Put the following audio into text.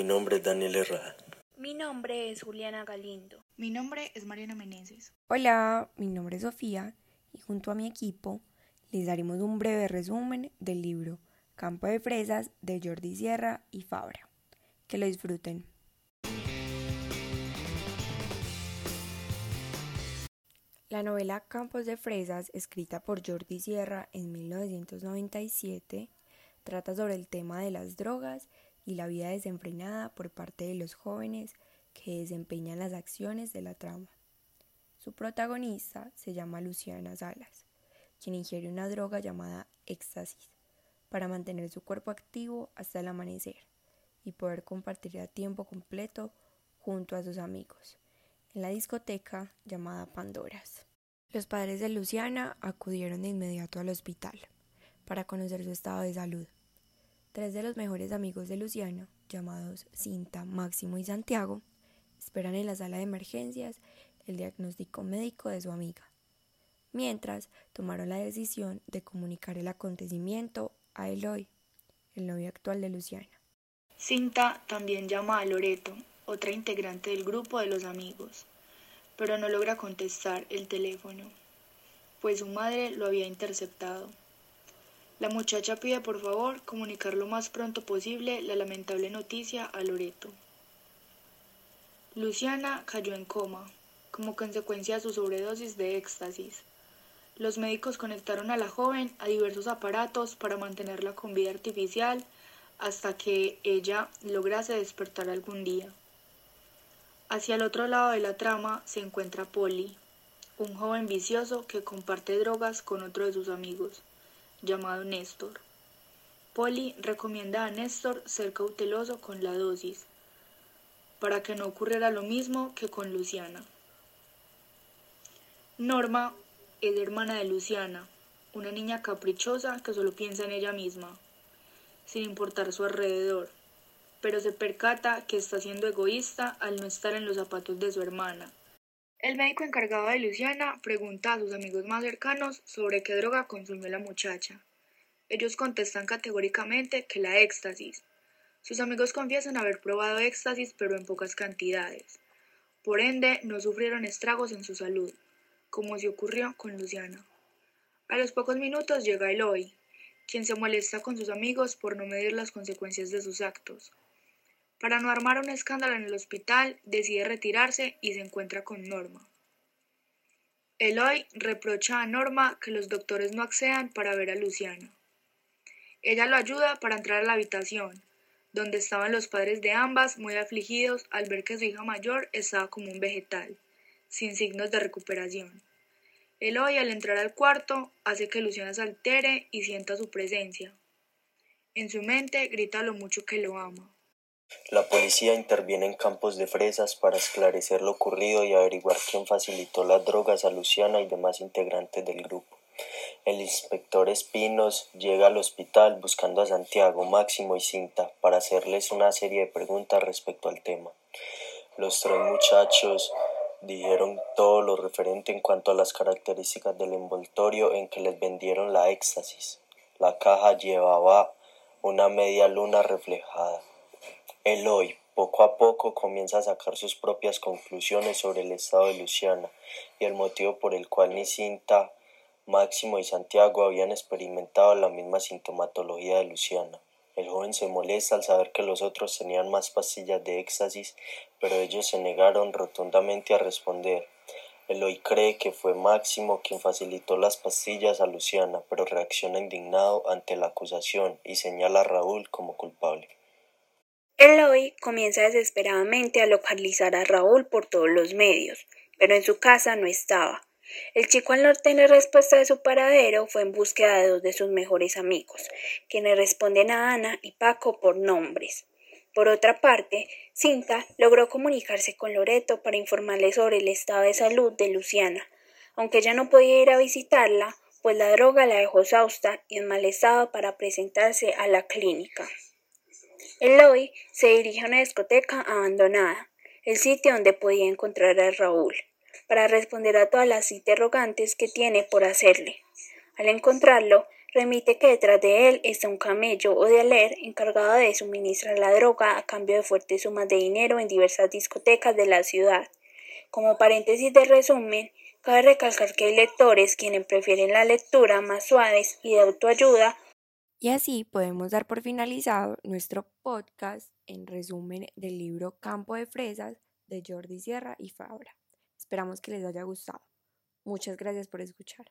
Mi nombre es Daniel Herrada. Mi nombre es Juliana Galindo. Mi nombre es Mariana Meneses. Hola, mi nombre es Sofía y junto a mi equipo les daremos un breve resumen del libro Campo de Fresas de Jordi Sierra y Fabra. Que lo disfruten. La novela Campos de Fresas, escrita por Jordi Sierra en 1997, trata sobre el tema de las drogas y la vida desenfrenada por parte de los jóvenes que desempeñan las acciones de la trama. Su protagonista se llama Luciana Salas, quien ingiere una droga llamada éxtasis para mantener su cuerpo activo hasta el amanecer y poder compartir a tiempo completo junto a sus amigos en la discoteca llamada Pandoras. Los padres de Luciana acudieron de inmediato al hospital para conocer su estado de salud. Tres de los mejores amigos de Luciana, llamados Cinta, Máximo y Santiago, esperan en la sala de emergencias el diagnóstico médico de su amiga, mientras tomaron la decisión de comunicar el acontecimiento a Eloy, el novio actual de Luciana. Cinta también llama a Loreto, otra integrante del grupo de los amigos, pero no logra contestar el teléfono, pues su madre lo había interceptado. La muchacha pide por favor comunicar lo más pronto posible la lamentable noticia a Loreto. Luciana cayó en coma, como consecuencia de su sobredosis de éxtasis. Los médicos conectaron a la joven a diversos aparatos para mantenerla con vida artificial hasta que ella lograse despertar algún día. Hacia el otro lado de la trama se encuentra Polly, un joven vicioso que comparte drogas con otro de sus amigos llamado Néstor. Polly recomienda a Néstor ser cauteloso con la dosis, para que no ocurriera lo mismo que con Luciana. Norma es hermana de Luciana, una niña caprichosa que solo piensa en ella misma, sin importar su alrededor, pero se percata que está siendo egoísta al no estar en los zapatos de su hermana. El médico encargado de Luciana pregunta a sus amigos más cercanos sobre qué droga consumió la muchacha. Ellos contestan categóricamente que la éxtasis. Sus amigos confiesan haber probado éxtasis pero en pocas cantidades. Por ende, no sufrieron estragos en su salud, como si ocurrió con Luciana. A los pocos minutos llega Eloy, quien se molesta con sus amigos por no medir las consecuencias de sus actos. Para no armar un escándalo en el hospital, decide retirarse y se encuentra con Norma. Eloy reprocha a Norma que los doctores no accedan para ver a Luciana. Ella lo ayuda para entrar a la habitación, donde estaban los padres de ambas muy afligidos al ver que su hija mayor estaba como un vegetal, sin signos de recuperación. Eloy al entrar al cuarto hace que Luciana se altere y sienta su presencia. En su mente grita lo mucho que lo ama. La policía interviene en Campos de Fresas para esclarecer lo ocurrido y averiguar quién facilitó las drogas a Luciana y demás integrantes del grupo. El inspector Espinos llega al hospital buscando a Santiago, Máximo y Cinta para hacerles una serie de preguntas respecto al tema. Los tres muchachos dijeron todo lo referente en cuanto a las características del envoltorio en que les vendieron la éxtasis. La caja llevaba una media luna reflejada. Eloy poco a poco comienza a sacar sus propias conclusiones sobre el estado de Luciana y el motivo por el cual ni Cinta, Máximo y Santiago habían experimentado la misma sintomatología de Luciana. El joven se molesta al saber que los otros tenían más pastillas de éxtasis, pero ellos se negaron rotundamente a responder. Eloy cree que fue Máximo quien facilitó las pastillas a Luciana, pero reacciona indignado ante la acusación y señala a Raúl como culpable. Eloy comienza desesperadamente a localizar a Raúl por todos los medios, pero en su casa no estaba. El chico al no tener respuesta de su paradero fue en búsqueda de dos de sus mejores amigos, quienes responden a Ana y Paco por nombres. Por otra parte, Cinta logró comunicarse con Loreto para informarle sobre el estado de salud de Luciana, aunque ella no podía ir a visitarla, pues la droga la dejó exhausta y en mal estado para presentarse a la clínica. Eloy se dirige a una discoteca abandonada, el sitio donde podía encontrar a Raúl, para responder a todas las interrogantes que tiene por hacerle. Al encontrarlo, remite que detrás de él está un camello o de aler encargado de suministrar la droga a cambio de fuertes sumas de dinero en diversas discotecas de la ciudad. Como paréntesis de resumen, cabe recalcar que hay lectores quienes prefieren la lectura más suaves y de autoayuda. Y así podemos dar por finalizado nuestro podcast en resumen del libro Campo de Fresas de Jordi Sierra y Fabra. Esperamos que les haya gustado. Muchas gracias por escuchar.